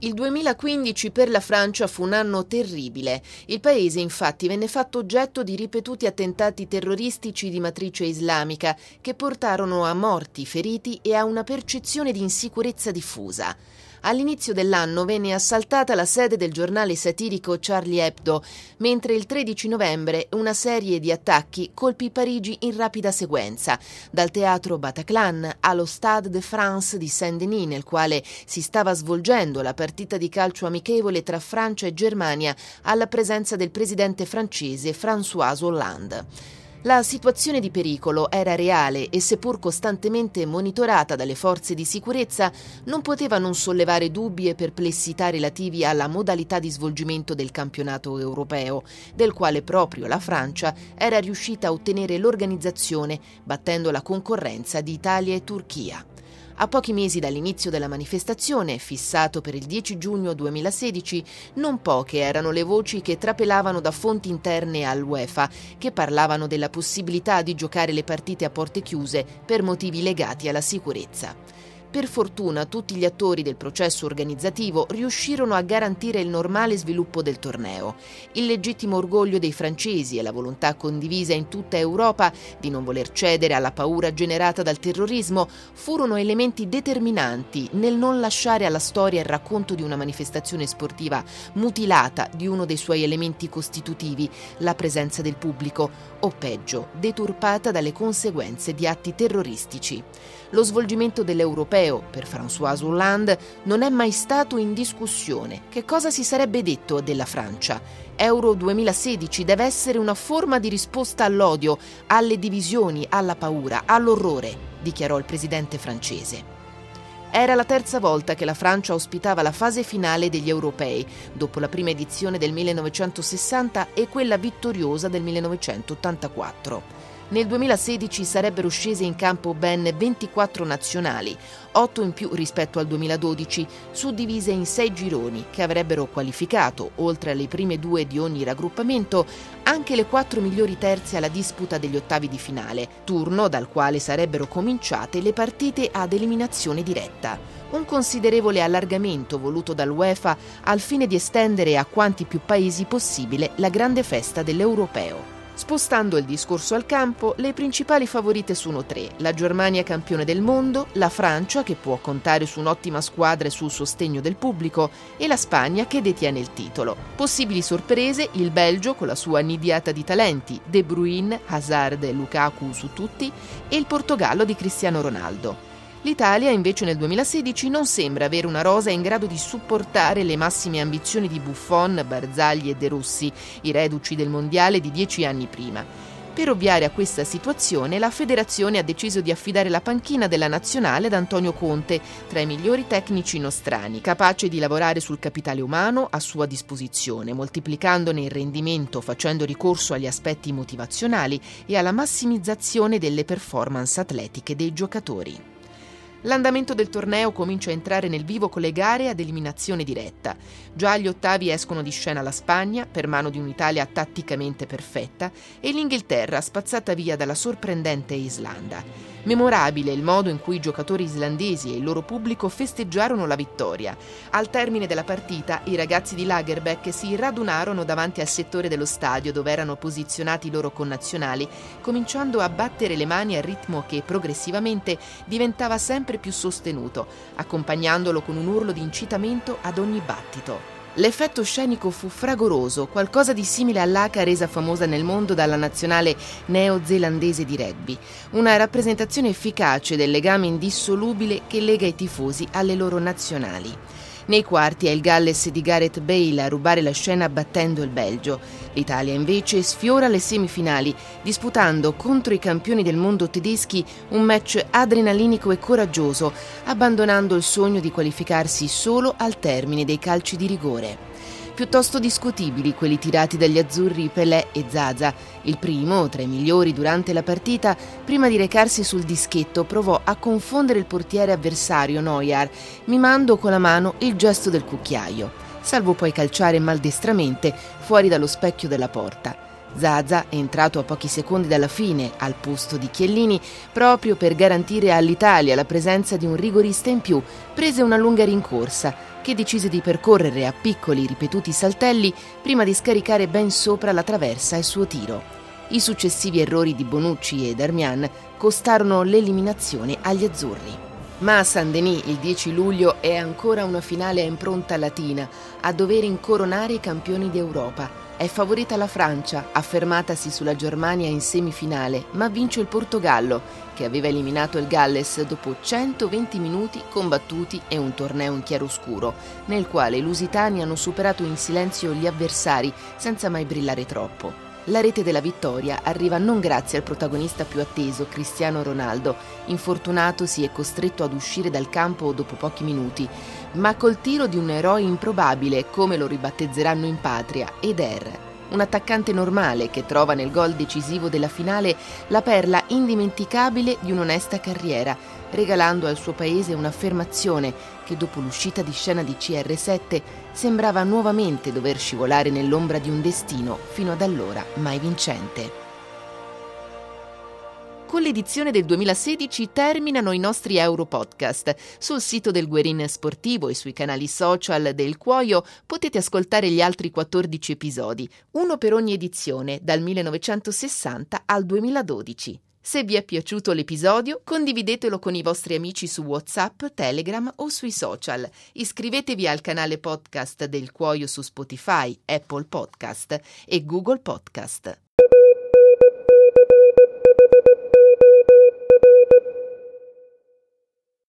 Il 2015 per la Francia fu un anno terribile. Il paese infatti venne fatto oggetto di ripetuti attentati terroristici di matrice islamica che portarono a morti, feriti e a una percezione di insicurezza diffusa. All'inizio dell'anno venne assaltata la sede del giornale satirico Charlie Hebdo, mentre il 13 novembre una serie di attacchi colpì Parigi in rapida sequenza, dal teatro Bataclan allo Stade de France di Saint-Denis, nel quale si stava svolgendo la partita di calcio amichevole tra Francia e Germania alla presenza del presidente francese François Hollande. La situazione di pericolo era reale e seppur costantemente monitorata dalle forze di sicurezza, non poteva non sollevare dubbi e perplessità relativi alla modalità di svolgimento del campionato europeo, del quale proprio la Francia era riuscita a ottenere l'organizzazione, battendo la concorrenza di Italia e Turchia. A pochi mesi dall'inizio della manifestazione, fissato per il 10 giugno 2016, non poche erano le voci che trapelavano da fonti interne all'UEFA, che parlavano della possibilità di giocare le partite a porte chiuse per motivi legati alla sicurezza. Per fortuna tutti gli attori del processo organizzativo riuscirono a garantire il normale sviluppo del torneo. Il legittimo orgoglio dei francesi e la volontà condivisa in tutta Europa di non voler cedere alla paura generata dal terrorismo furono elementi determinanti nel non lasciare alla storia il racconto di una manifestazione sportiva mutilata di uno dei suoi elementi costitutivi, la presenza del pubblico, o peggio, deturpata dalle conseguenze di atti terroristici. Lo svolgimento dell'europeo per François Hollande non è mai stato in discussione. Che cosa si sarebbe detto della Francia? Euro 2016 deve essere una forma di risposta all'odio, alle divisioni, alla paura, all'orrore, dichiarò il presidente francese. Era la terza volta che la Francia ospitava la fase finale degli europei, dopo la prima edizione del 1960 e quella vittoriosa del 1984. Nel 2016 sarebbero scese in campo ben 24 nazionali, 8 in più rispetto al 2012, suddivise in 6 gironi che avrebbero qualificato, oltre alle prime due di ogni raggruppamento, anche le quattro migliori terze alla disputa degli ottavi di finale, turno dal quale sarebbero cominciate le partite ad eliminazione diretta. Un considerevole allargamento voluto dall'UEFA al fine di estendere a quanti più paesi possibile la grande festa dell'europeo. Spostando il discorso al campo, le principali favorite sono tre: la Germania campione del mondo, la Francia che può contare su un'ottima squadra e sul sostegno del pubblico e la Spagna che detiene il titolo. Possibili sorprese, il Belgio con la sua nidiata di talenti, De Bruyne, Hazard e Lukaku su tutti e il Portogallo di Cristiano Ronaldo. L'Italia invece nel 2016 non sembra avere una rosa in grado di supportare le massime ambizioni di Buffon, Barzagli e De Rossi, i reduci del mondiale di dieci anni prima. Per ovviare a questa situazione, la federazione ha deciso di affidare la panchina della nazionale ad Antonio Conte, tra i migliori tecnici nostrani, capace di lavorare sul capitale umano a sua disposizione, moltiplicandone il rendimento facendo ricorso agli aspetti motivazionali e alla massimizzazione delle performance atletiche dei giocatori. L'andamento del torneo comincia a entrare nel vivo con le gare ad eliminazione diretta. Già agli ottavi escono di scena la Spagna, per mano di un'Italia tatticamente perfetta, e l'Inghilterra spazzata via dalla sorprendente Islanda. Memorabile il modo in cui i giocatori islandesi e il loro pubblico festeggiarono la vittoria. Al termine della partita, i ragazzi di Lagerbeck si radunarono davanti al settore dello stadio dove erano posizionati i loro connazionali, cominciando a battere le mani al ritmo che progressivamente diventava sempre più sostenuto, accompagnandolo con un urlo di incitamento ad ogni battito. L'effetto scenico fu fragoroso, qualcosa di simile all'H resa famosa nel mondo dalla nazionale neozelandese di rugby, una rappresentazione efficace del legame indissolubile che lega i tifosi alle loro nazionali. Nei quarti è il Galles di Gareth Bale a rubare la scena battendo il Belgio. L'Italia invece sfiora le semifinali, disputando contro i campioni del mondo tedeschi un match adrenalinico e coraggioso, abbandonando il sogno di qualificarsi solo al termine dei calci di rigore piuttosto discutibili quelli tirati dagli azzurri Pelé e Zaza. Il primo, tra i migliori durante la partita, prima di recarsi sul dischetto provò a confondere il portiere avversario Neuer, mimando con la mano il gesto del cucchiaio, salvo poi calciare maldestramente fuori dallo specchio della porta. Zaza entrato a pochi secondi dalla fine al posto di Chiellini proprio per garantire all'Italia la presenza di un rigorista in più, prese una lunga rincorsa che decise di percorrere a piccoli ripetuti saltelli prima di scaricare ben sopra la traversa il suo tiro. I successivi errori di Bonucci e Darmian costarono l'eliminazione agli azzurri. Ma a Saint-Denis il 10 luglio è ancora una finale a impronta latina, a dover incoronare i campioni d'Europa. È favorita la Francia, affermatasi sulla Germania in semifinale, ma vince il Portogallo, che aveva eliminato il Galles dopo 120 minuti combattuti e un torneo in chiaroscuro, nel quale i lusitani hanno superato in silenzio gli avversari senza mai brillare troppo. La rete della vittoria arriva non grazie al protagonista più atteso, Cristiano Ronaldo, infortunatosi e costretto ad uscire dal campo dopo pochi minuti, ma col tiro di un eroe improbabile, come lo ribattezzeranno in patria, Eder, un attaccante normale che trova nel gol decisivo della finale la perla indimenticabile di un'onesta carriera, regalando al suo paese un'affermazione che dopo l'uscita di scena di CR7 sembrava nuovamente dover scivolare nell'ombra di un destino fino ad allora mai vincente. Con l'edizione del 2016 terminano i nostri Europodcast. Sul sito del Guerin Sportivo e sui canali social del Cuoio potete ascoltare gli altri 14 episodi, uno per ogni edizione, dal 1960 al 2012. Se vi è piaciuto l'episodio, condividetelo con i vostri amici su WhatsApp, Telegram o sui social. Iscrivetevi al canale podcast del Cuoio su Spotify, Apple Podcast e Google Podcast.